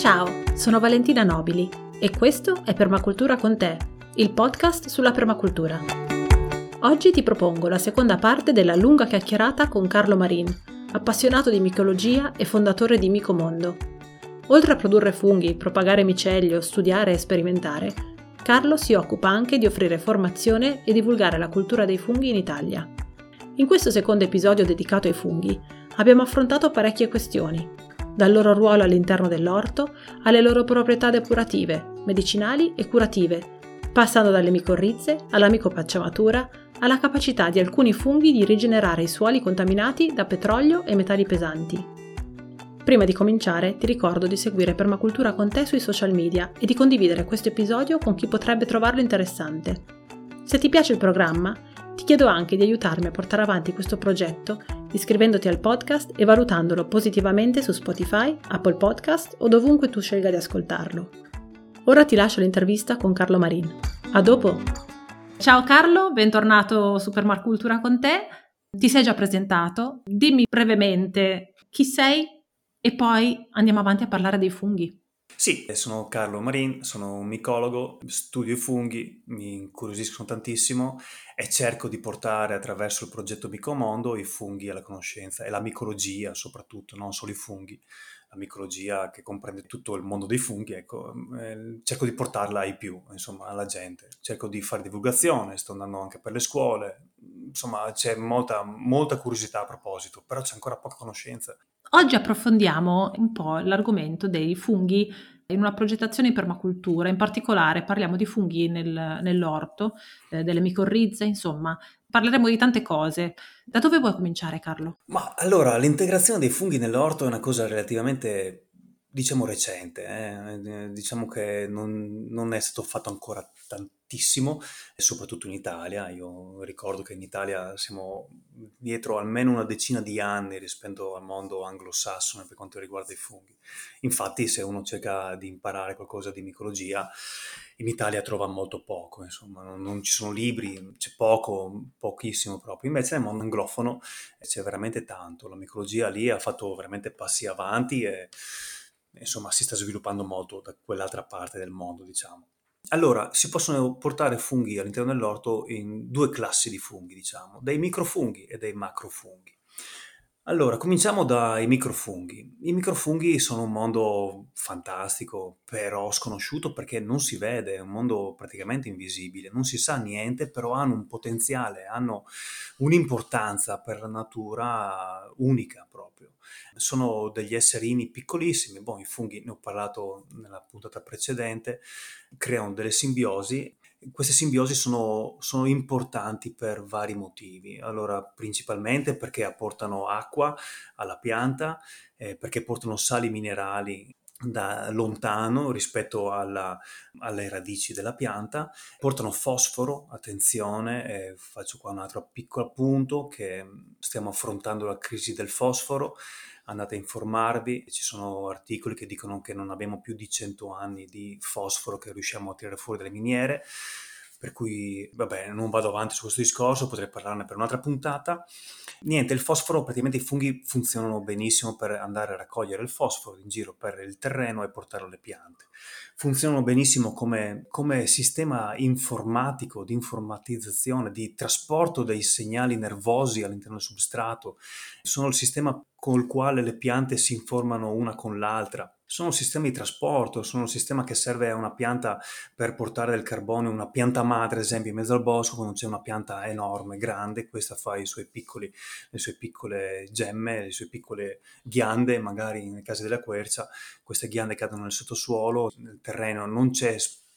Ciao, sono Valentina Nobili e questo è Permacultura con te, il podcast sulla permacultura. Oggi ti propongo la seconda parte della lunga chiacchierata con Carlo Marin, appassionato di micologia e fondatore di Micomondo. Oltre a produrre funghi, propagare micelio, studiare e sperimentare, Carlo si occupa anche di offrire formazione e divulgare la cultura dei funghi in Italia. In questo secondo episodio dedicato ai funghi abbiamo affrontato parecchie questioni, dal loro ruolo all'interno dell'orto alle loro proprietà depurative, medicinali e curative, passando dalle micorrize alla micopacciamatura alla capacità di alcuni funghi di rigenerare i suoli contaminati da petrolio e metalli pesanti. Prima di cominciare ti ricordo di seguire Permacultura con te sui social media e di condividere questo episodio con chi potrebbe trovarlo interessante. Se ti piace il programma, ti chiedo anche di aiutarmi a portare avanti questo progetto iscrivendoti al podcast e valutandolo positivamente su Spotify, Apple Podcast o dovunque tu scelga di ascoltarlo. Ora ti lascio l'intervista con Carlo Marin. A dopo! Ciao Carlo, bentornato su Permacultura con te. Ti sei già presentato? Dimmi brevemente chi sei e poi andiamo avanti a parlare dei funghi. Sì, sono Carlo Marin, sono un micologo, studio i funghi, mi incuriosiscono tantissimo e cerco di portare attraverso il progetto Micomondo i funghi alla conoscenza e la micologia soprattutto, non solo i funghi, la micologia che comprende tutto il mondo dei funghi, ecco, eh, cerco di portarla ai più, insomma, alla gente, cerco di fare divulgazione, sto andando anche per le scuole, insomma, c'è molta, molta curiosità a proposito, però c'è ancora poca conoscenza. Oggi approfondiamo un po' l'argomento dei funghi in una progettazione in permacultura, in particolare parliamo di funghi nel, nell'orto, eh, delle micorrize, insomma, parleremo di tante cose. Da dove vuoi cominciare, Carlo? Ma allora, l'integrazione dei funghi nell'orto è una cosa relativamente, diciamo, recente. Eh? Diciamo che non, non, è stato fatto ancora tantissimo, soprattutto in Italia. Io ricordo che in Italia siamo dietro almeno una decina di anni rispetto al mondo anglosassone per quanto riguarda i funghi. Infatti, se uno cerca di imparare qualcosa di micologia, in Italia trova molto poco, insomma, non, non, ci sono libri, c'è poco, pochissimo proprio. Invece nel mondo anglofono c'è veramente tanto. La micologia lì ha fatto veramente passi avanti e insomma si sta sviluppando molto da quell'altra parte del mondo, diciamo. Allora, si possono portare funghi all'interno dell'orto in due classi di funghi, diciamo, dei microfunghi e dei macrofunghi. Allora, cominciamo dai microfunghi. I microfunghi sono un mondo fantastico, però sconosciuto perché non si vede, è un mondo praticamente invisibile, non si sa niente, però hanno un potenziale, hanno un'importanza per la natura unica proprio. Sono degli esserini piccolissimi, boh, i funghi, ne ho parlato nella puntata precedente, creano delle simbiosi queste simbiosi sono, sono, importanti per vari motivi. Allora, principalmente perché apportano acqua alla pianta, eh, perché portano sali minerali da lontano rispetto alla, alle radici della pianta, portano fosforo, attenzione, eh, faccio qua un altro piccolo appunto che stiamo affrontando la crisi del fosforo, andate a informarvi, ci sono articoli che dicono che non abbiamo più di 100 anni di fosforo che riusciamo a tirare fuori dalle miniere, per cui vabbè non vado avanti su questo discorso, potrei parlarne per un'altra puntata. Niente, il fosforo, praticamente i funghi funzionano benissimo per andare a raccogliere il fosforo in giro per il terreno e portarlo alle piante. Funzionano benissimo come, come sistema informatico, di informatizzazione, di trasporto dei segnali nervosi all'interno del substrato. Sono il sistema col quale le piante si informano una con l'altra sono sistemi di trasporto, sono un sistema che serve a una pianta per portare del carbone, una pianta madre, ad esempio, in mezzo al bosco, quando c'è una pianta enorme, grande, questa fa piccoli, le sue piccole gemme, le sue piccole ghiande, magari nel caso della quercia, queste ghiande cadono nel sottosuolo, nel terreno non c'è spazio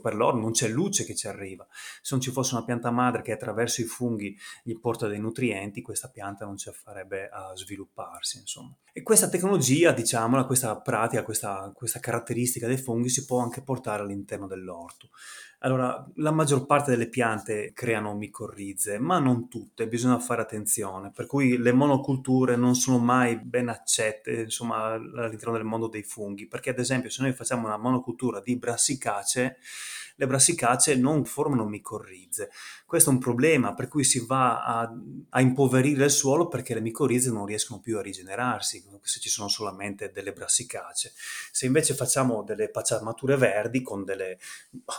per loro, non c'è luce che ci arriva. Se non ci fosse una pianta madre che attraverso i funghi gli porta dei nutrienti, questa pianta non ci farebbe a svilupparsi, insomma. E questa tecnologia, diciamola, questa pratica, questa, questa caratteristica dei funghi si può anche portare all'interno dell'orto. Allora, la maggior parte delle piante creano micorrize, ma non tutte, bisogna fare attenzione, per cui le monoculture non sono mai ben accette, insomma, all'interno del mondo dei funghi, perché ad esempio se noi facciamo una monocultura di brassicacee, le brassicacee non formano micorrize. Questo è un problema per cui si va a, a, impoverire il suolo perché le micorrize non riescono più a rigenerarsi. se ci sono solamente delle brassicacee. Se invece facciamo delle pacciamature verdi con delle,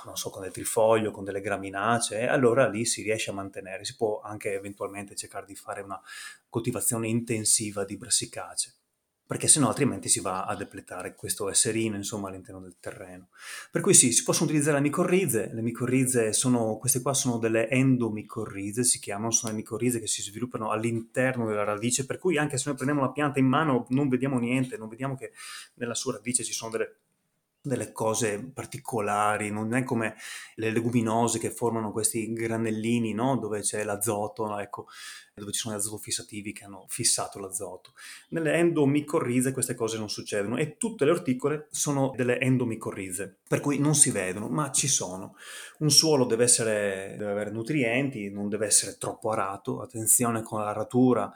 non so, con del trifoglio, con delle graminacee, allora lì si riesce a mantenere. Si può anche eventualmente cercare di fare una coltivazione intensiva di brassicacee perché sennò altrimenti si va a depletare questo esserino insomma all'interno del terreno. Per cui sì, si possono utilizzare le micorrize, le micorrize sono, queste qua sono delle endomicorrize, si chiamano, sono le micorrize che si sviluppano all'interno della radice, per cui anche se noi prendiamo la pianta in mano non vediamo niente, non vediamo che nella sua radice ci sono delle delle cose particolari, non è come le leguminose che formano questi granellini, no? dove c'è l'azoto, ecco, dove ci sono gli azotofissativi che hanno fissato l'azoto. Nelle endomicorrize queste cose non succedono e tutte le orticole sono delle endomicorrize, per cui non si vedono, ma ci sono. Un suolo deve, essere, deve avere nutrienti, non deve essere troppo arato, attenzione con l'aratura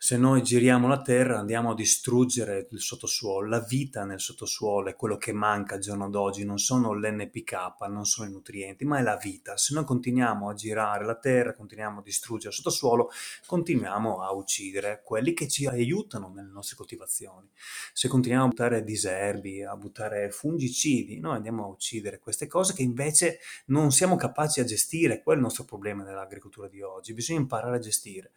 se noi giriamo la terra andiamo a distruggere il sottosuolo, la vita nel sottosuolo è quello che manca al giorno d'oggi, non sono l'NPK, non sono i nutrienti, ma è la vita. Se noi continuiamo a girare la terra, continuiamo a distruggere il sottosuolo, continuiamo a uccidere quelli che ci aiutano nelle nostre coltivazioni. Se continuiamo a buttare diserbi, a buttare fungicidi, noi andiamo a uccidere queste cose che invece non siamo capaci a gestire, quello è il nostro problema nell'agricoltura di oggi, bisogna imparare a gestire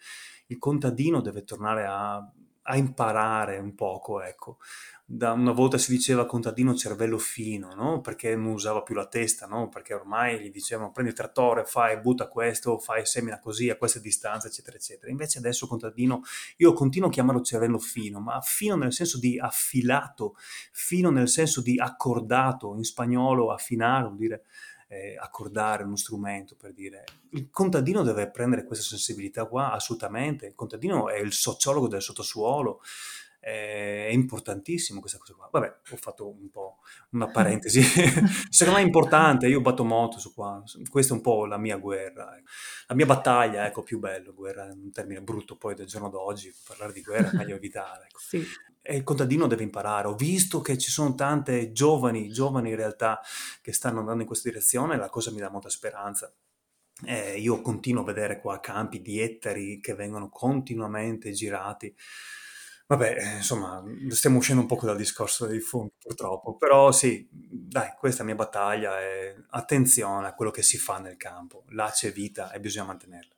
il contadino deve tornare a, a imparare un poco, ecco. Da una volta si diceva contadino cervello fino, no? Perché non usava più la testa, no? Perché ormai gli dicevano prendi il trattore, fai, butta questo, fai, semina così, a queste distanze, eccetera, eccetera. Invece adesso contadino, io continuo a chiamarlo cervello fino, ma fino nel senso di affilato, fino nel senso di accordato, in spagnolo affinare vuol dire eh, accordare uno strumento per dire il contadino deve prendere questa sensibilità qua assolutamente il contadino è il sociologo del sottosuolo è importantissimo questa cosa qua. Vabbè, ho fatto un po' una parentesi. Secondo me è importante, io batto molto su qua. Questa è un po' la mia guerra, ecco. la mia battaglia, ecco, più bello, guerra è un termine brutto poi del giorno d'oggi, parlare di guerra è meglio evitare. Ecco. Sì. E il contadino deve imparare. Ho visto che ci sono tante giovani, giovani in realtà, che stanno andando in questa direzione la cosa mi dà molta speranza. Eh, io continuo a vedere qua campi di ettari che vengono continuamente girati Vabbè, insomma, stiamo uscendo un po' dal discorso dei funghi purtroppo, però sì, dai, questa è la mia battaglia è attenzione a quello che si fa nel campo, là c'è vita e bisogna mantenerla.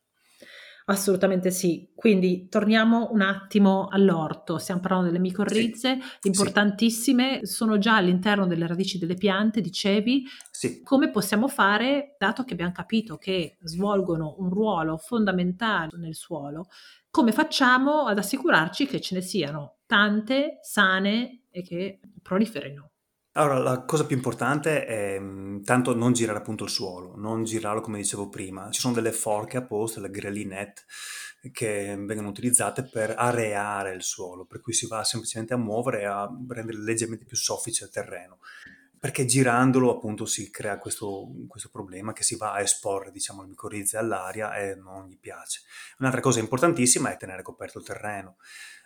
Assolutamente sì. Quindi torniamo un attimo all'orto. Stiamo parlando delle micorrize sì, importantissime, sì. sono già all'interno delle radici delle piante, dicevi. Sì. Come possiamo fare, dato che abbiamo capito che svolgono un ruolo fondamentale nel suolo, come facciamo ad assicurarci che ce ne siano tante, sane e che proliferino? Allora, la cosa più importante è tanto non girare appunto il suolo, non girarlo come dicevo prima. Ci sono delle forche apposta, le grelinette, che vengono utilizzate per areare il suolo, per cui si va semplicemente a muovere e a rendere leggermente più soffice il terreno perché girandolo appunto si crea questo, questo, problema che si va a esporre diciamo le micorrize all'aria e non gli piace. Un'altra cosa importantissima è tenere coperto il terreno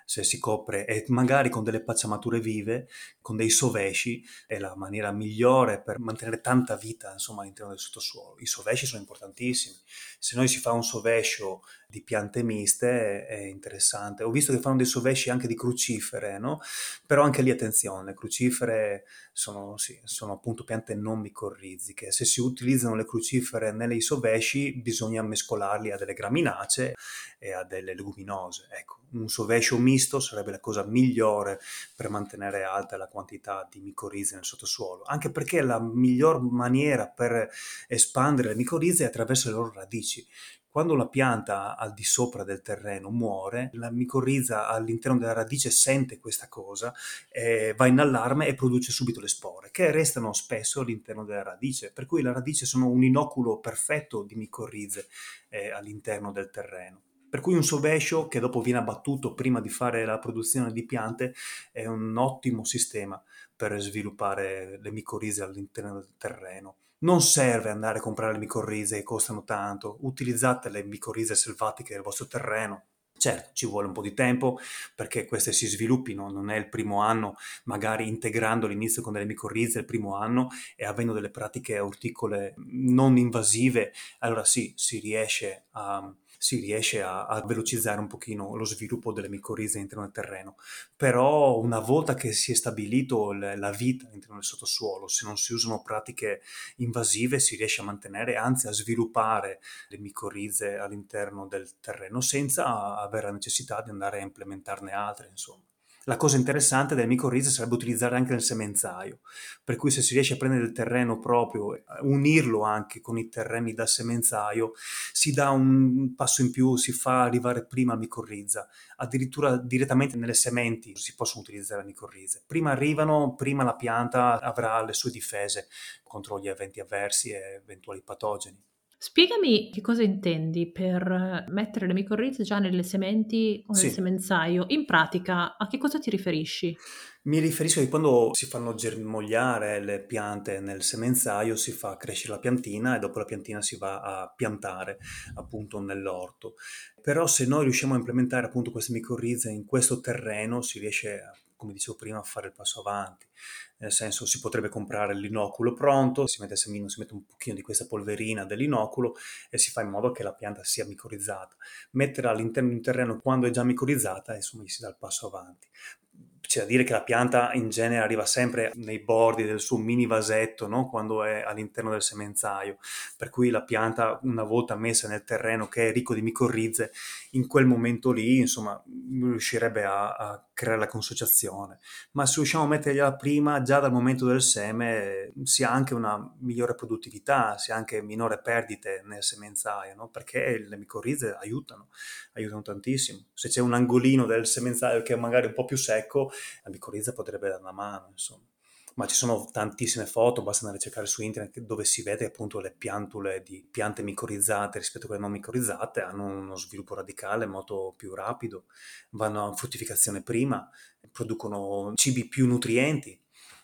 se si copre e magari con delle pacciamature vive, con dei sovesci, è la maniera migliore per mantenere tanta vita insomma, all'interno del sottosuolo. I sovesci sono importantissimi. Se noi si fa un sovescio di piante miste è interessante. Ho visto che fanno dei sovesci anche di crucifere, no? Però anche lì attenzione, le crucifere sono, sì, sono appunto piante non micorriziche. Se si utilizzano le crucifere nei sovesci bisogna mescolarli a delle graminacee e a delle leguminose. Ecco, un sovescio misto sarebbe la cosa migliore per mantenere alta la quantità di micorrize nel sottosuolo, anche perché la miglior maniera per espandere le micorrize è attraverso le loro radici. Quando la pianta al di sopra del terreno muore, la micorriza all'interno della radice sente questa cosa, eh, va in allarme e produce subito le spore, che restano spesso all'interno della radice, per cui le radici sono un inoculo perfetto di micorrize eh, all'interno del terreno. Per cui un sovescio che dopo viene abbattuto prima di fare la produzione di piante è un ottimo sistema per sviluppare le micorrize all'interno del terreno. Non serve andare a comprare le micorrize che costano tanto, utilizzate le micorrize selvatiche del vostro terreno. Certo, ci vuole un po' di tempo perché queste si sviluppino, non è il primo anno, magari integrando l'inizio con delle micorrize il primo anno e avendo delle pratiche orticole non invasive, allora sì, si riesce a si riesce a, a, velocizzare un pochino lo sviluppo delle micorrize all'interno del terreno. Però una volta che si è stabilito le, la vita all'interno del sottosuolo, se non si usano pratiche invasive, si riesce a mantenere, anzi a sviluppare le micorrize all'interno del terreno senza avere la necessità di andare a implementarne altre, insomma. La cosa interessante del micorrize sarebbe utilizzare anche nel semenzaio, per cui se si riesce a prendere il terreno proprio, unirlo anche con i terreni da semenzaio, si dà un passo in più, si fa arrivare prima il micorriza, addirittura direttamente nelle sementi si possono utilizzare le micorrize. Prima arrivano, prima la pianta avrà le sue difese contro gli eventi avversi e eventuali patogeni. Spiegami che cosa intendi per mettere le micorrize già nelle sementi o nel Sì. semenzaio. In pratica, a che cosa ti riferisci? Mi riferisco che quando si fanno germogliare le piante nel semenzaio si fa crescere la piantina e dopo la piantina si va a piantare appunto nell'orto. Però se noi riusciamo a implementare appunto queste micorrize in questo terreno si riesce, come dicevo prima, fare il passo avanti nel senso si potrebbe comprare l'inoculo pronto, si mette semino, si mette un pochino di questa polverina dell'inoculo e si fa in modo che la pianta sia micorizzata. Metterla all'interno di un terreno quando è già micorizzata, insomma, gli si dà il passo avanti c'è da dire che la pianta in genere arriva sempre nei bordi del suo mini vasetto no? quando è all'interno del semenzaio, per cui la pianta una volta messa nel terreno che è ricco di micorrize, in quel momento lì insomma riuscirebbe a, a creare la consociazione, ma se riusciamo a mettergliela prima, già dal momento del seme, si ha anche una migliore produttività, si ha anche minore perdite nel semenzaio, no? perché le micorrize aiutano, aiutano tantissimo. Se c'è un angolino del semenzaio che è magari un po' più secco, la micorriza potrebbe dare una mano, insomma. Ma ci sono tantissime foto, basta andare a cercare su internet dove si vede appunto le piantule di piante micorizzate rispetto a quelle non micorizzate, hanno uno sviluppo radicale molto più rapido, vanno a fruttificazione prima, producono cibi più nutrienti,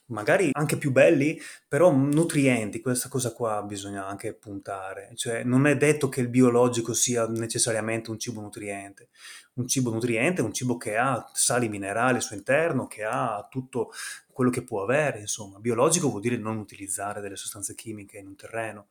magari anche più belli, però nutrienti, questa cosa qua bisogna anche puntare, cioè non è detto che il biologico sia necessariamente un cibo nutriente, un cibo nutriente è un cibo che ha sali minerali al suo interno, che ha tutto quello che può avere, insomma, biologico vuol dire non utilizzare delle sostanze chimiche in un terreno,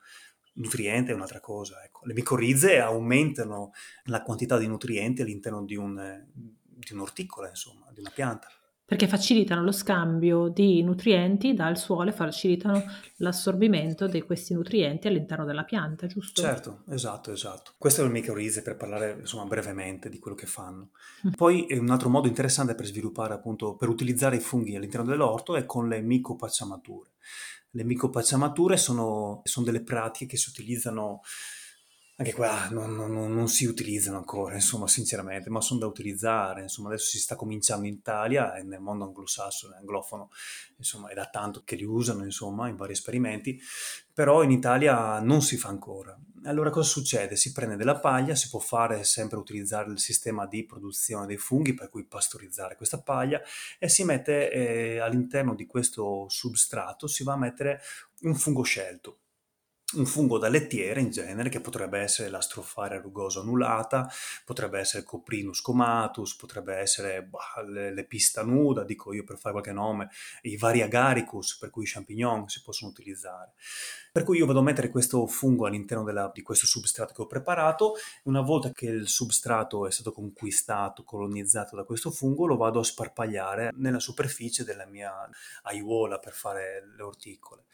nutriente è un'altra cosa, ecco. Le micorrize aumentano la quantità di nutrienti all'interno di, un, di un'orticola, insomma, di una pianta perché facilitano lo scambio di nutrienti dal suolo e facilitano l'assorbimento di questi nutrienti all'interno della pianta, giusto? Certo, esatto, esatto. Questo è il microrize per parlare insomma brevemente di quello che fanno. Mm. Poi un altro modo interessante per sviluppare appunto, per utilizzare i funghi all'interno dell'orto è con le micopacciamature. Le micopacciamature sono, sono delle pratiche che si utilizzano anche qua non, non, non, si utilizzano ancora, insomma, sinceramente, ma sono da utilizzare. Insomma, adesso si sta cominciando in Italia e nel mondo anglosassone, anglofono, insomma, è da tanto che li usano, insomma, in vari esperimenti, però in Italia non si fa ancora. Allora cosa succede? Si prende della paglia, si può fare sempre utilizzare il sistema di produzione dei funghi, per cui pastorizzare questa paglia, e si mette eh, all'interno di questo substrato, si va a mettere un fungo scelto un fungo da lettiere in genere, che potrebbe essere la strofaria rugosa annulata, potrebbe essere Coprinus comatus, potrebbe essere bah, l'epista nuda, dico io per fare qualche nome, i vari agaricus, per cui i champignon si possono utilizzare. Per cui io vado a mettere questo fungo all'interno della, di questo substrato che ho preparato, una volta che il substrato è stato conquistato, colonizzato da questo fungo, lo vado a sparpagliare nella superficie della mia aiuola per fare le orticole.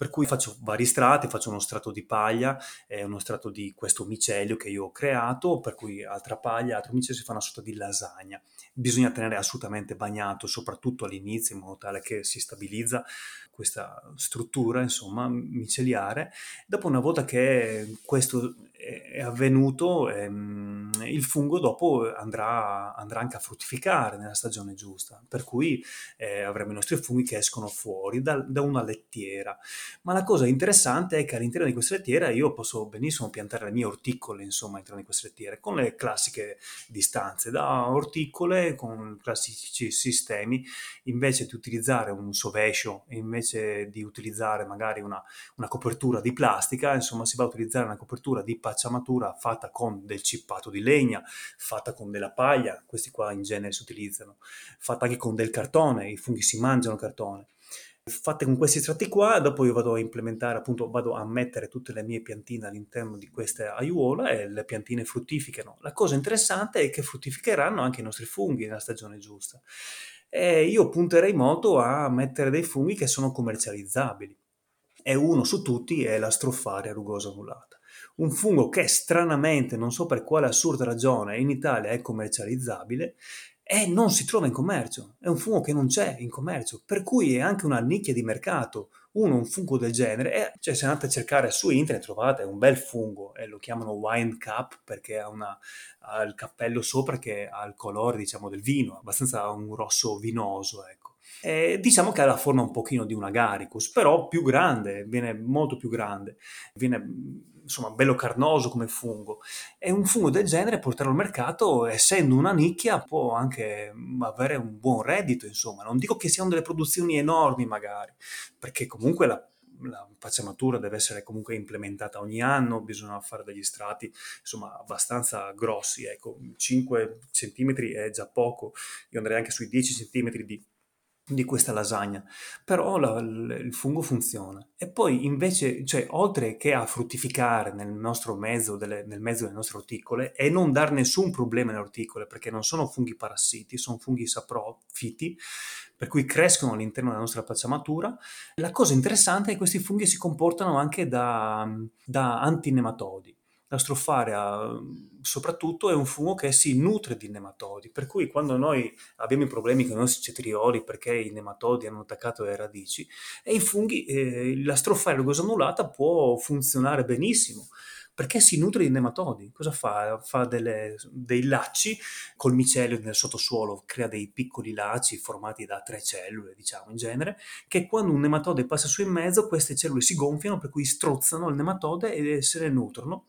Per cui faccio vari strati, faccio uno strato di paglia e uno strato di questo micelio che io ho creato, per cui altra paglia, altro micelio si fa una sorta di lasagna. Bisogna tenere assolutamente bagnato, soprattutto all'inizio, in modo tale che si stabilizza questa struttura, insomma, miceliare. Dopo una volta che questo è avvenuto, ehm, il fungo dopo andrà, andrà, anche a fruttificare nella stagione giusta, per cui eh, avremo i nostri funghi che escono fuori da, da, una lettiera. Ma la cosa interessante è che all'interno di questa lettiera io posso benissimo piantare le mie orticole, insomma, all'interno di queste lettiere, con le classiche distanze da orticole, con classici sistemi, invece di utilizzare un sovescio, invece di utilizzare magari una, una copertura di plastica, insomma, si va a utilizzare una copertura di pacciamatura fatta con del cippato di legna, fatta con della paglia, questi qua in genere si utilizzano, fatta anche con del cartone, i funghi si mangiano il cartone, fatte con questi estratti qua, dopo io vado a implementare, appunto vado a mettere tutte le mie piantine all'interno di queste aiuola e le piantine fruttificano. La cosa interessante è che fruttificheranno anche i nostri funghi nella stagione giusta. E io punterei molto a mettere dei funghi che sono commercializzabili. E uno su tutti è la strofaria rugosa anulata. Un fungo che stranamente, non so per quale assurda ragione, in Italia è commercializzabile e non si trova in commercio, è un fungo che non c'è in commercio, per cui è anche una nicchia di mercato. Uno, un fungo del genere, e, cioè se andate a cercare su internet trovate un bel fungo e lo chiamano wine cap perché ha, una, ha il cappello sopra che ha il colore diciamo del vino, abbastanza un rosso vinoso ecco. E diciamo che ha la forma un pochino di un agaricus, però più grande, viene molto più grande, viene insomma bello carnoso come fungo. E un fungo del genere portarlo al mercato, essendo una nicchia, può anche avere un buon reddito, insomma. Non dico che siano delle produzioni enormi magari, perché comunque la la pacciamatura deve essere comunque implementata ogni anno, bisogna fare degli strati insomma abbastanza grossi, ecco 5 cm è già poco, io andrei anche sui 10 cm di di questa lasagna, però la, il fungo funziona. E poi invece, cioè, oltre che a fruttificare nel nostro mezzo, delle, nel mezzo delle nostre orticole e non dar nessun problema alle orticole, perché non sono funghi parassiti, sono funghi saprofiti, per cui crescono all'interno della nostra pacciamatura, la cosa interessante è che questi funghi si comportano anche da, da antinematodi. La strofaria soprattutto è un fungo che si nutre di nematodi, per cui quando noi abbiamo i problemi con i nostri cetrioli perché i nematodi hanno attaccato le radici, e i funghi, eh, la strofaria rugosa annullata può funzionare benissimo perché si nutre di nematodi. Cosa fa? Fa delle, dei lacci col micelio nel sottosuolo, crea dei piccoli lacci formati da tre cellule, diciamo in genere, che quando un nematode passa su in mezzo, queste cellule si gonfiano, per cui strozzano il nematode e se ne nutrono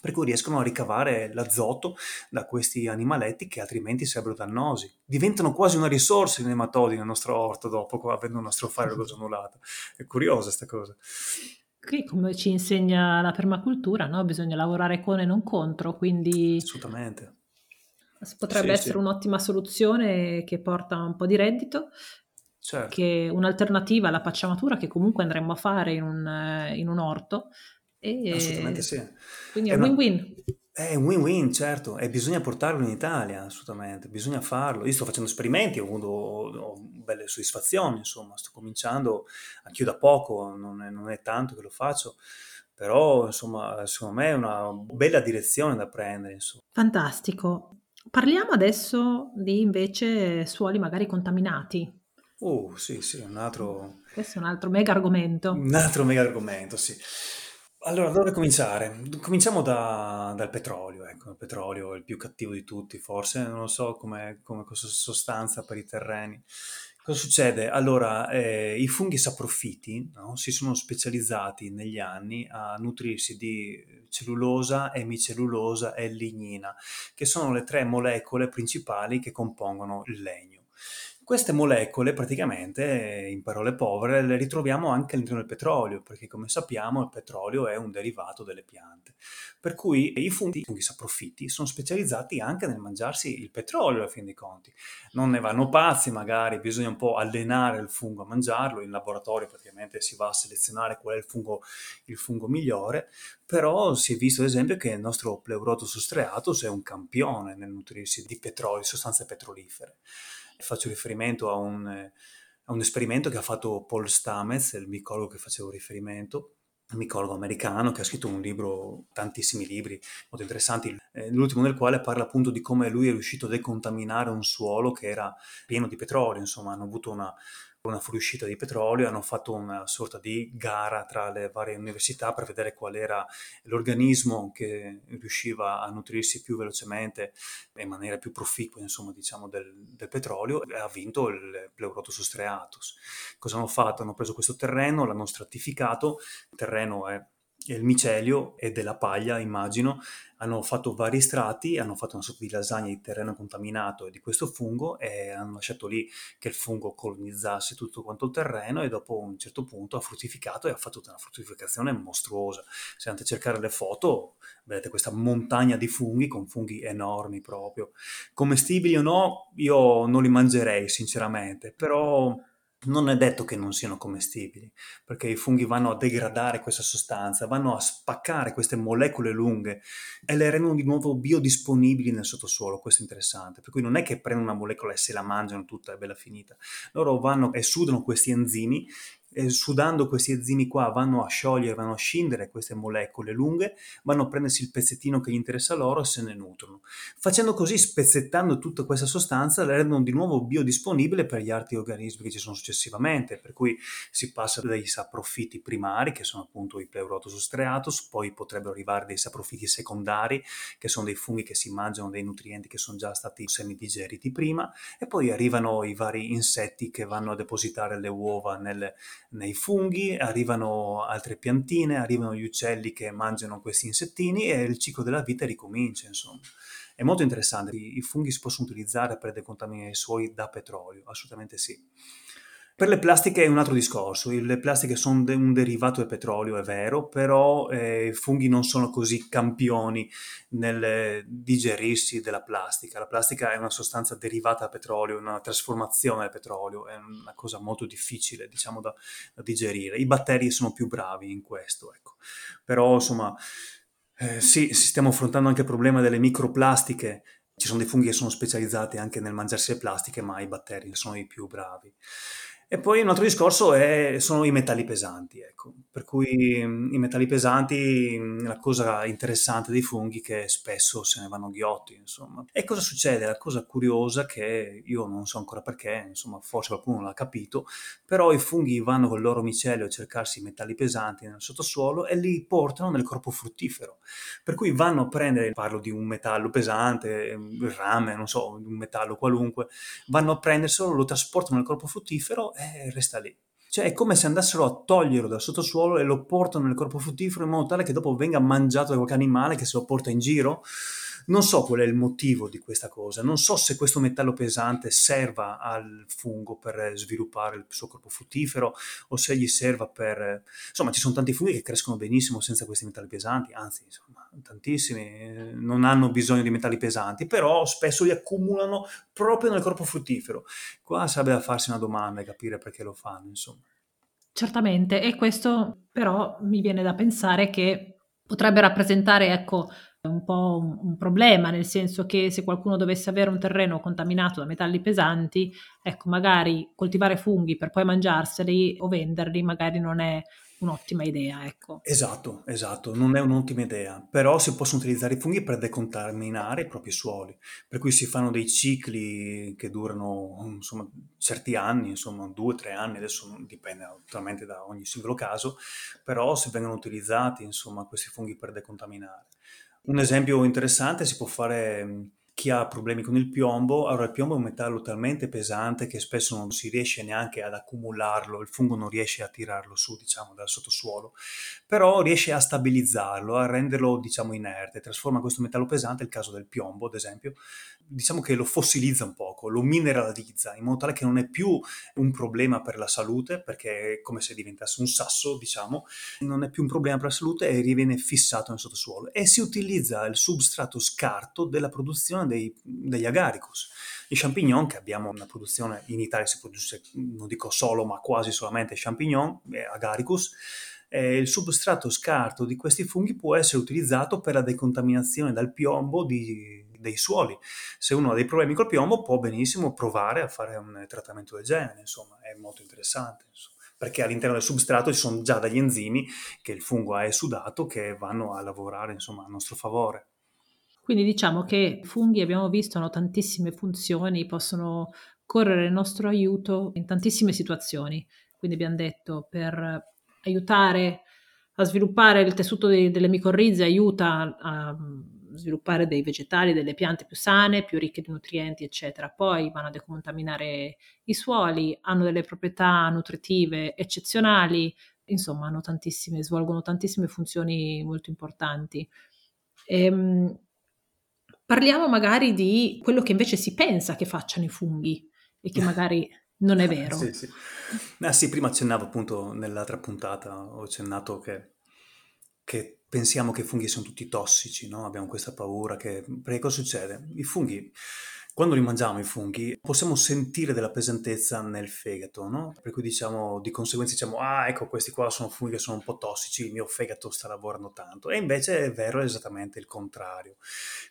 per cui riescono a ricavare l'azoto da questi animaletti che altrimenti sarebbero dannosi. Diventano quasi una risorsa i nematodi nel nostro orto dopo, avendo una strofaria annullata. È curiosa questa cosa. Qui, come ci insegna la permacultura, no? bisogna lavorare con e non contro, quindi... Assolutamente. Potrebbe sì, essere sì. un'ottima soluzione che porta un po' di reddito, certo. che un'alternativa alla pacciamatura che comunque andremmo a fare in un, in un orto, e assolutamente sì. Quindi è, è un win-win. È un win-win, certo, e bisogna portarlo in Italia, assolutamente, bisogna farlo. Io sto facendo esperimenti, ho avuto ho belle soddisfazioni, insomma, sto cominciando, anch'io da poco, non è, non è tanto che lo faccio, però insomma, secondo me è una bella direzione da prendere. Insomma. Fantastico. Parliamo adesso di invece suoli magari contaminati. Uh, sì, sì, un altro... Questo è un altro mega argomento. Un altro mega argomento, sì. Allora, dove cominciare? Cominciamo da- dal petrolio, ecco, il petrolio è il più cattivo di tutti, forse, non lo so come, come sostanza per i terreni. Cosa succede? Allora, eh, i funghi saprofiti, no, si sono specializzati negli anni a nutrirsi di cellulosa, emicellulosa e lignina, che sono le tre molecole principali che compongono il legno. Queste molecole praticamente, in parole povere, le ritroviamo anche all'interno del petrolio, perché come sappiamo il petrolio è un derivato delle piante. Per cui i funghi, i funghi saprofitti, sono specializzati anche nel mangiarsi il petrolio, a fin dei conti. Non ne vanno pazzi, magari bisogna un po' allenare il fungo a mangiarlo, in laboratorio praticamente si va a selezionare qual è il fungo, il fungo migliore, però si è visto ad esempio che il nostro Pleurotus striatus è un campione nel nutrirsi di petrolio, sostanze petrolifere. Faccio riferimento a un, a un esperimento che ha fatto Paul Stamets, il micologo che facevo riferimento, un micologo americano che ha scritto un libro, tantissimi libri molto interessanti, eh, l'ultimo del quale parla appunto di come lui è riuscito a decontaminare un suolo che era pieno di petrolio, insomma hanno avuto una, una fuoriuscita di petrolio, hanno fatto una sorta di gara tra le varie università per vedere qual era l'organismo che riusciva a nutrirsi più velocemente e in maniera più proficua, insomma, diciamo, del, del petrolio e ha vinto il Pleurotus striatus. Cosa hanno fatto? Hanno preso questo terreno, l'hanno stratificato, il terreno è il micelio e della paglia, immagino, hanno fatto vari strati, hanno fatto una sorta di lasagna di terreno contaminato e di questo fungo e hanno lasciato lì che il fungo colonizzasse tutto quanto il terreno e dopo un certo punto ha fruttificato e ha fatto una fruttificazione mostruosa. Se andate a cercare le foto, vedete questa montagna di funghi con funghi enormi proprio. Commestibili o no, io non li mangerei sinceramente, però non è detto che non siano commestibili, perché i funghi vanno a degradare questa sostanza, vanno a spaccare queste molecole lunghe e le rendono di nuovo biodisponibili nel sottosuolo. Questo è interessante. Per cui non è che prendono una molecola e se la mangiano tutta, è bella finita. Loro vanno e sudano questi enzimi sudando questi enzimi qua vanno a sciogliere, vanno a scindere queste molecole lunghe, vanno a prendersi il pezzettino che gli interessa loro e se ne nutrono. Facendo così, spezzettando tutta questa sostanza, la rendono di nuovo biodisponibile per gli altri organismi che ci sono successivamente, per cui si passa dai saprofiti primari, che sono appunto i Pleurotus striatus, poi potrebbero arrivare dei saprofiti secondari, che sono dei funghi che si mangiano dei nutrienti che sono già stati semidigeriti prima, e poi arrivano i vari insetti che vanno a depositare le uova nelle nei funghi, arrivano altre piantine, arrivano gli uccelli che mangiano questi insettini e il ciclo della vita ricomincia, insomma. È molto interessante, i funghi si possono utilizzare per decontaminare i suoli da petrolio, assolutamente sì. Per le plastiche è un altro discorso, le plastiche sono de- un derivato del petrolio, è vero, però eh, i funghi non sono così campioni nel digerirsi della plastica. La plastica è una sostanza derivata da petrolio, una trasformazione del petrolio, è una cosa molto difficile, diciamo, da, da digerire. I batteri sono più bravi in questo, ecco. Però, insomma, eh, sì, stiamo affrontando anche il problema delle microplastiche, ci sono dei funghi che sono specializzati anche nel mangiarsi le plastiche, ma i batteri sono i più bravi. E poi un altro discorso è, sono i metalli pesanti, ecco. Per cui mm, i metalli pesanti, mm, la cosa interessante dei funghi è che spesso se ne vanno ghiotti, insomma. E cosa succede? La cosa curiosa che io non so ancora perché, insomma, forse qualcuno l'ha capito, però i funghi vanno con il loro micelio a cercarsi i metalli pesanti nel sottosuolo e li portano nel corpo fruttifero. Per cui vanno a prendere, parlo di un metallo pesante, il rame, non so, un metallo qualunque, vanno a prenderselo, lo trasportano nel corpo fruttifero e resta lì. Cioè è come se andassero a toglierlo dal sottosuolo e lo portano nel corpo fruttifero in modo tale che dopo venga mangiato da qualche animale che se lo porta in giro. Non so qual è il motivo di questa cosa, non so se questo metallo pesante serva al fungo per sviluppare il suo corpo fruttifero o se gli serva per... Insomma, ci sono tanti funghi che crescono benissimo senza questi metalli pesanti, anzi, insomma, tantissimi non hanno bisogno di metalli pesanti, però spesso li accumulano proprio nel corpo fruttifero. Qua sarebbe da farsi una domanda e capire perché lo fanno, insomma. Certamente, e questo però mi viene da pensare che potrebbe rappresentare, ecco, un po' un, un, problema, nel senso che se qualcuno dovesse avere un terreno contaminato da metalli pesanti, ecco, magari coltivare funghi per poi mangiarseli o venderli magari non è un'ottima idea, ecco. Esatto, esatto, non è un'ottima idea, però si possono utilizzare i funghi per decontaminare i propri suoli, per cui si fanno dei cicli che durano insomma certi anni, insomma due tre anni, adesso dipende naturalmente da ogni singolo caso, però se vengono utilizzati insomma questi funghi per decontaminare. Un esempio interessante si può fare chi ha problemi con il piombo, allora il piombo è un metallo talmente pesante che spesso non si riesce neanche ad accumularlo, il fungo non riesce a tirarlo su, diciamo, dal sottosuolo, però riesce a stabilizzarlo, a renderlo, diciamo, inerte, trasforma questo metallo pesante, il caso del piombo, ad esempio, diciamo che lo fossilizza un poco, lo mineralizza, in modo tale che non è più un problema per la salute, perché è come se diventasse un sasso, diciamo, non è più un problema per la salute e riviene fissato nel sottosuolo. E si utilizza il substrato scarto della produzione dei, degli agaricus. I champignon, che abbiamo una produzione, in Italia si produce, non dico solo, ma quasi solamente champignon, eh, agaricus, eh, il substrato scarto di questi funghi può essere utilizzato per la decontaminazione dal piombo di, dei suoli. Se uno ha dei problemi col piombo può benissimo provare a fare un trattamento del genere, insomma, è molto interessante. Insomma perché all'interno del substrato ci sono già degli enzimi che il fungo ha esudato che vanno a lavorare insomma, a nostro favore. Quindi diciamo che funghi abbiamo visto hanno tantissime funzioni, possono correre il nostro aiuto in tantissime situazioni. Quindi abbiamo detto per aiutare a sviluppare il tessuto dei, delle micorrize, aiuta a sviluppare dei vegetali, delle piante più sane, più ricche di nutrienti, eccetera. Poi vanno a decontaminare i suoli, hanno delle proprietà nutritive eccezionali, insomma, hanno tantissime, svolgono tantissime funzioni molto importanti. Ehm, Parliamo magari di quello che invece si pensa che facciano i funghi e che magari non è vero. sì, sì. Ah, sì, prima accennavo appunto nell'altra puntata, ho accennato che, che pensiamo che i funghi sono tutti tossici, no? Abbiamo questa paura che... Perché cosa succede? I funghi quando li mangiamo i funghi possiamo sentire della pesantezza nel fegato, no? Per cui diciamo, di conseguenza diciamo, ah ecco questi qua sono funghi che sono un po' tossici, il mio fegato sta lavorando tanto. E invece è vero esattamente il contrario.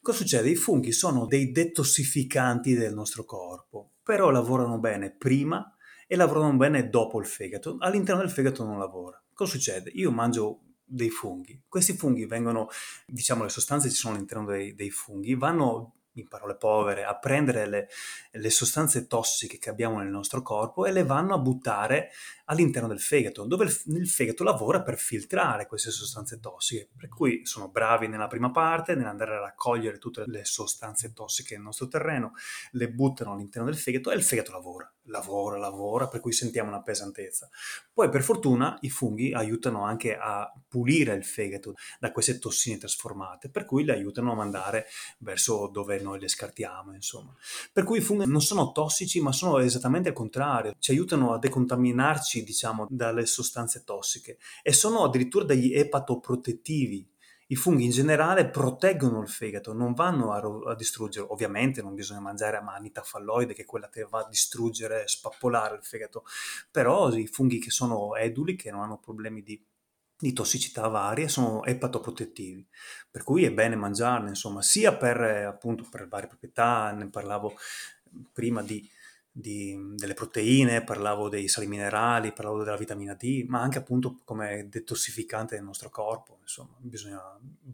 Cosa succede? I funghi sono dei detossificanti del nostro corpo, però lavorano bene prima e lavorano bene dopo il fegato. All'interno del fegato non lavora. Cosa succede? Io mangio dei funghi. Questi funghi vengono, diciamo, le sostanze che ci sono all'interno dei, dei funghi, vanno in parole povere, a prendere le, le, sostanze tossiche che abbiamo nel nostro corpo e le vanno a buttare all'interno del fegato, dove il, il, fegato lavora per filtrare queste sostanze tossiche, per cui sono bravi nella prima parte, nell'andare a raccogliere tutte le sostanze tossiche nel nostro terreno, le buttano all'interno del fegato e il fegato lavora, lavora, lavora, per cui sentiamo una pesantezza. Poi per fortuna i funghi aiutano anche a pulire il fegato da queste tossine trasformate, per cui le aiutano a mandare verso dove noi le scartiamo, insomma. Per cui i funghi non sono tossici, ma sono esattamente il contrario, ci aiutano a decontaminarci diciamo, dalle sostanze tossiche e sono addirittura degli epatoprotettivi. I funghi in generale proteggono il fegato, non vanno a, a distruggere. Ovviamente non bisogna mangiare amanita falloide, che è quella che va a distruggere, spappolare il fegato, però i funghi che sono eduli, che non hanno problemi di di tossicità varie sono epatoprotettivi, per cui è bene mangiarne, insomma, sia per appunto per varie proprietà, ne parlavo prima di di, delle proteine, parlavo dei sali minerali, parlavo della vitamina D, ma anche appunto come detossificante del nostro corpo, insomma, bisogna,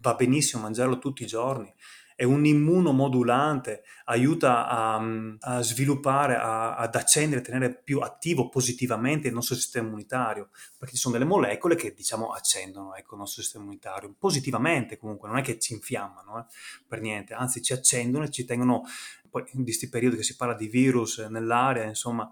va benissimo mangiarlo tutti i giorni, è un immunomodulante, aiuta a, a sviluppare, a, ad accendere, a tenere più attivo positivamente il nostro sistema immunitario, perché ci sono delle molecole che diciamo accendono ecco, il nostro sistema immunitario, positivamente comunque, non è che ci infiammano eh, per niente, anzi ci accendono e ci tengono poi in questi periodi che si parla di virus nell'aria, insomma,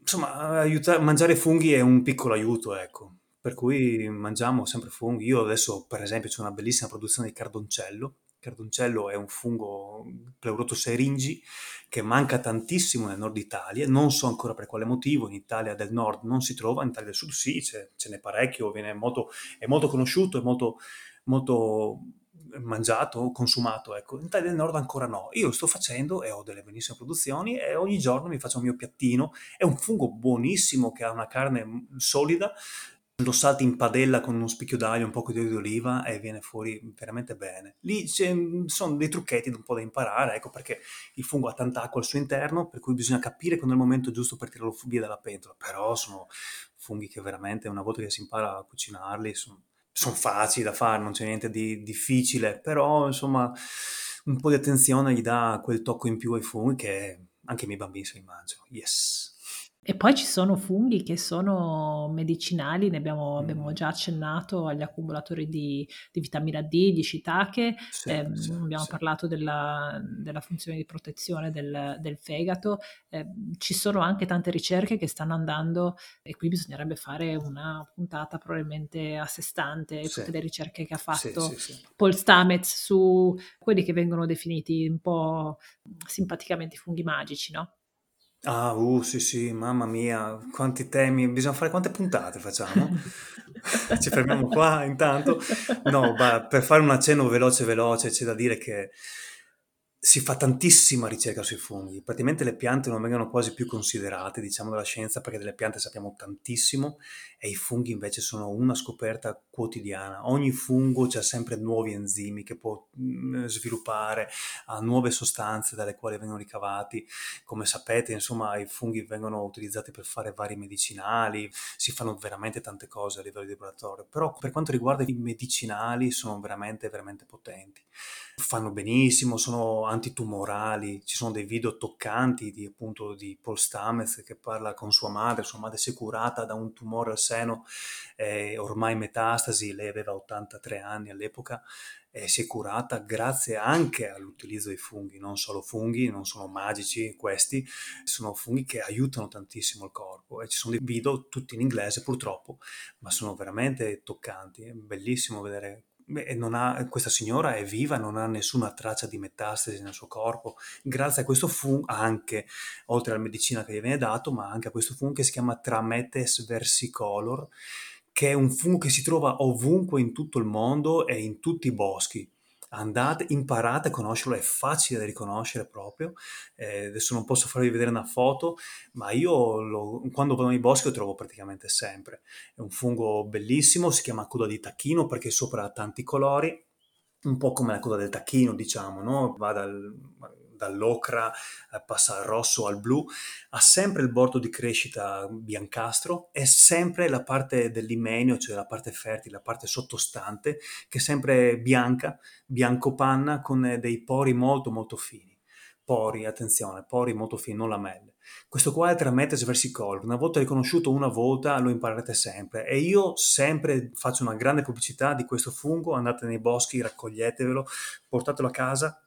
insomma aiuta, mangiare funghi è un piccolo aiuto, ecco. Per cui mangiamo sempre funghi. Io adesso, per esempio, c'è una bellissima produzione di cardoncello. Cardoncello è un fungo pleurotoseringi che manca tantissimo nel nord Italia, non so ancora per quale motivo, in Italia del nord non si trova, in Italia del sud sì, ce n'è parecchio, molto, è molto conosciuto, è molto, molto mangiato, consumato, ecco. In Italia del Nord ancora no. Io lo sto facendo e ho delle benissime produzioni e ogni giorno mi faccio il mio piattino. È un fungo buonissimo che ha una carne solida, lo salti in padella con uno spicchio d'aglio, un po' di olio di oliva e viene fuori veramente bene. Lì sono dei trucchetti un po' da imparare, ecco perché il fungo ha tanta acqua al suo interno, per cui bisogna capire quando è il momento giusto per tirarlo via dalla pentola. Però sono funghi che veramente una volta che si impara a cucinarli sono sono facili da fare, non c'è niente di difficile, però insomma un po' di attenzione gli dà quel tocco in più ai funghi che anche i miei bambini se li mangiano. Yes. E poi ci sono funghi che sono medicinali, ne abbiamo, abbiamo già accennato agli accumulatori di, di vitamina D, di shiitake, sì, eh, sì, abbiamo sì. parlato della, della, funzione di protezione del, del fegato, eh, ci sono anche tante ricerche che stanno andando e qui bisognerebbe fare una puntata probabilmente a sé stante, tutte le ricerche che ha fatto Paul Stamets su quelli che vengono definiti un po' simpaticamente funghi magici, no? Ah, uh, sì, sì, mamma mia, quanti temi, bisogna fare quante puntate facciamo? Ci fermiamo qua intanto? No, ma per fare un accenno veloce veloce c'è da dire che si fa tantissima ricerca sui funghi, praticamente le piante non vengono quasi più considerate, diciamo, dalla scienza, perché delle piante sappiamo tantissimo e i funghi invece sono una scoperta quotidiana. Ogni fungo ha sempre nuovi enzimi che può mm, sviluppare, ha nuove sostanze dalle quali vengono ricavati. Come sapete, insomma, i funghi vengono utilizzati per fare vari medicinali, si fanno veramente tante cose a livello di laboratorio, però per quanto riguarda i medicinali sono veramente, veramente potenti fanno benissimo, sono antitumorali, ci sono dei video toccanti di, appunto, di Paul Stamets che parla con sua madre, sua madre si è curata da un tumore al seno, eh, ormai metastasi, lei aveva 83 anni all'epoca, e si è curata grazie anche all'utilizzo dei funghi, non solo funghi, non sono magici questi, sono funghi che aiutano tantissimo il corpo. E ci sono dei video tutti in inglese purtroppo, ma sono veramente toccanti, è bellissimo vedere Beh, ha, questa signora è viva, non ha nessuna traccia di metastasi nel suo corpo, grazie a questo fungo, anche oltre alla medicina che gli viene dato, ma anche a questo fungo che si chiama Trametes versicolor, che è un fungo che si trova ovunque in tutto il mondo e in tutti i boschi. Andate, imparate a conoscerlo, è facile da riconoscere proprio. Eh, adesso non posso farvi vedere una foto, ma io lo, quando vado nei boschi lo trovo praticamente sempre. È un fungo bellissimo, si chiama coda di tacchino perché sopra ha tanti colori, un po' come la coda del tacchino, diciamo, no? Va dal, dall'ocra, eh, passa al rosso al blu, ha sempre il bordo di crescita biancastro e sempre la parte dell'imenio, cioè la parte fertile, la parte sottostante, che è sempre bianca, bianco panna, con dei pori molto molto fini. Pori, attenzione, pori molto fini, non lamelle. Questo qua è Trametes versicolor. Una volta riconosciuto una volta lo imparerete sempre. E io sempre faccio una grande pubblicità di questo fungo. Andate nei boschi, raccoglietevelo, portatelo a casa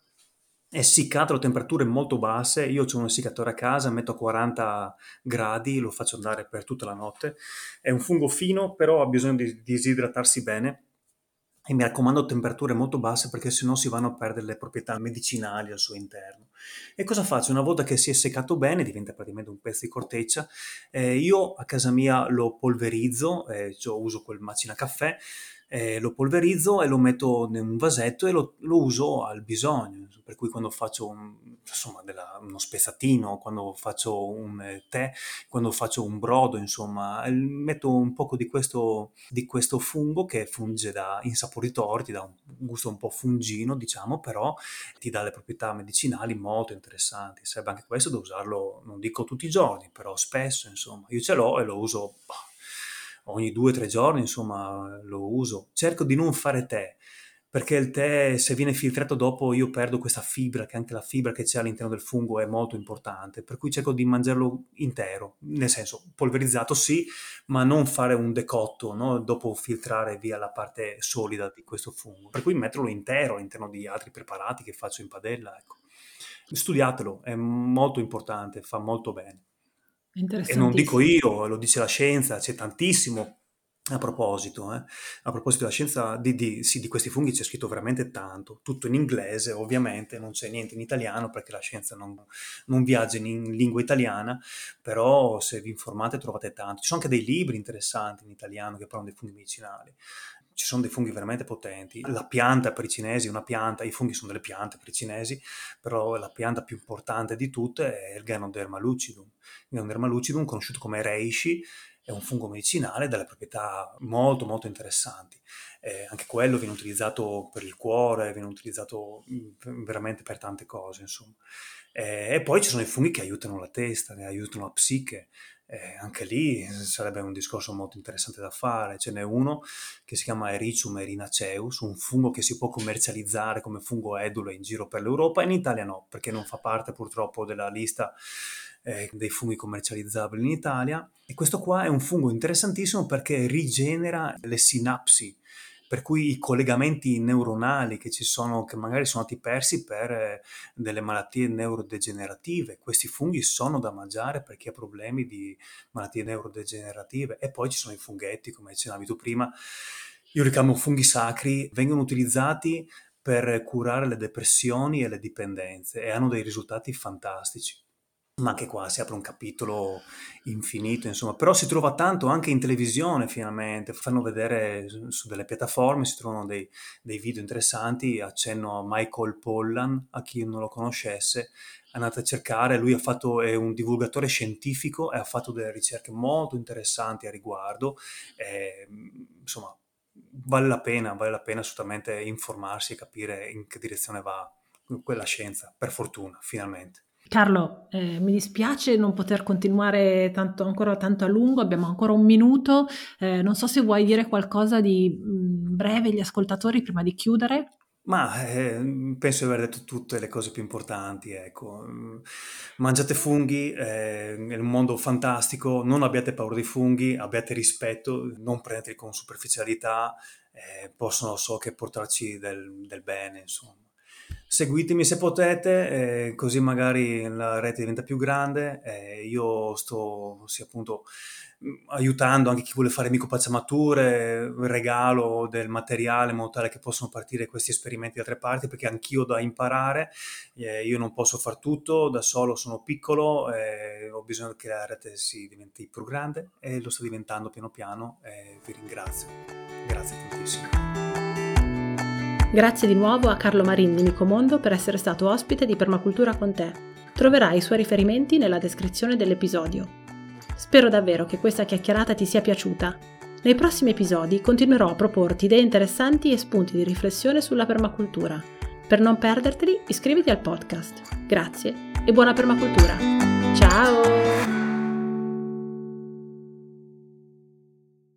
essiccato a temperature molto basse, io ho un essiccatore a casa, metto a 40 gradi, lo faccio andare per tutta la notte, è un fungo fino, però ha bisogno di disidratarsi bene e mi raccomando temperature molto basse perché sennò si vanno a perdere le proprietà medicinali al suo interno. E cosa faccio? Una volta che si è seccato bene, diventa praticamente un pezzo di corteccia, eh, io a casa mia lo polverizzo, eh, cioè uso quel macina caffè, eh, lo polverizzo e lo metto in un vasetto e lo, lo uso al bisogno. Per cui quando faccio un, insomma, della, uno spezzatino, quando faccio un eh, tè, quando faccio un brodo, insomma, metto un poco di questo, di questo fungo che funge da insaporitore, ti dà un gusto un po' fungino, diciamo, però ti dà le proprietà medicinali molto interessanti. Serve anche questo da usarlo, non dico tutti i giorni, però spesso, insomma. Io ce l'ho e lo uso... Ogni due o tre giorni, insomma, lo uso. Cerco di non fare tè, perché il tè, se viene filtrato dopo, io perdo questa fibra, che anche la fibra che c'è all'interno del fungo è molto importante, per cui cerco di mangiarlo intero, nel senso polverizzato sì, ma non fare un decotto, no? dopo filtrare via la parte solida di questo fungo, per cui metterlo intero all'interno di altri preparati che faccio in padella, ecco. Studiatelo, è molto importante, fa molto bene. E non dico io, lo dice la scienza, c'è tantissimo a proposito, eh. a proposito della scienza di, di, sì, di, questi funghi c'è scritto veramente tanto, tutto in inglese ovviamente, non c'è niente in italiano perché la scienza non, non viaggia in, in, lingua italiana, però se vi informate trovate tanto. Ci sono anche dei libri interessanti in italiano che parlano dei funghi medicinali ci sono dei funghi veramente potenti. La pianta per i cinesi è una pianta, i funghi sono delle piante per i cinesi, però la pianta più importante di tutte è il Ganoderma lucidum. Il Ganoderma lucidum, conosciuto come reishi, è un fungo medicinale dalle proprietà molto molto interessanti. Eh, anche quello viene utilizzato per il cuore, viene utilizzato mm, veramente per tante cose, insomma. Eh, e poi ci sono i funghi che aiutano la testa, che aiutano la psiche, eh, anche lì sarebbe un discorso molto interessante da fare. Ce n'è uno che si chiama Ericium erinaceus, un fungo che si può commercializzare come fungo edule in giro per l'Europa, in Italia no, perché non fa parte purtroppo della lista eh, dei funghi commercializzabili in Italia. E questo qua è un fungo interessantissimo perché rigenera le sinapsi per cui i collegamenti neuronali che ci sono, che magari sono stati persi per eh, delle malattie neurodegenerative, questi funghi sono da mangiare per chi ha problemi di malattie neurodegenerative. E poi ci sono i funghetti, come accennavi tu prima, io li chiamo funghi sacri, vengono utilizzati per curare le depressioni e le dipendenze e hanno dei risultati fantastici ma anche qua si apre un capitolo infinito, insomma, però si trova tanto anche in televisione finalmente, fanno vedere su, delle piattaforme, si trovano dei, dei, video interessanti, accenno a Michael Pollan, a chi non lo conoscesse, andate a cercare, lui fatto, è un divulgatore scientifico e ha fatto delle ricerche molto interessanti a riguardo, e, insomma, vale la pena, vale la pena assolutamente informarsi e capire in che direzione va quella scienza, per fortuna, finalmente. Carlo, eh, mi dispiace non poter continuare tanto, ancora tanto a lungo, abbiamo ancora un minuto. Eh, non so se vuoi dire qualcosa di mm, breve agli ascoltatori prima di chiudere. Ma eh, penso di aver detto tutte le cose più importanti, ecco. Mangiate funghi, eh, è un mondo fantastico, non abbiate paura dei funghi, abbiate rispetto, non prendeteli con superficialità, eh, possono so che portarci del, del bene, insomma. Seguitemi se potete, eh, così magari la rete diventa più grande. Eh, io sto sì, appunto mm, aiutando anche chi vuole fare micropacciamature, regalo del materiale in modo tale che possano partire questi esperimenti da altre parti, perché anch'io ho da imparare, eh, io non posso far tutto, da solo sono piccolo, eh, ho bisogno che la rete si diventi più grande e lo sta diventando piano piano. vi ringrazio, grazie tantissimo. Grazie di nuovo a Carlo Marin di Micomondo per essere stato ospite di Permacultura con te. Troverai i suoi riferimenti nella descrizione dell'episodio. Spero davvero che questa chiacchierata ti sia piaciuta. Nei prossimi episodi continuerò a proporti idee interessanti e spunti di riflessione sulla permacultura. Per non perderteli, iscriviti al podcast. Grazie e buona permacultura. Ciao!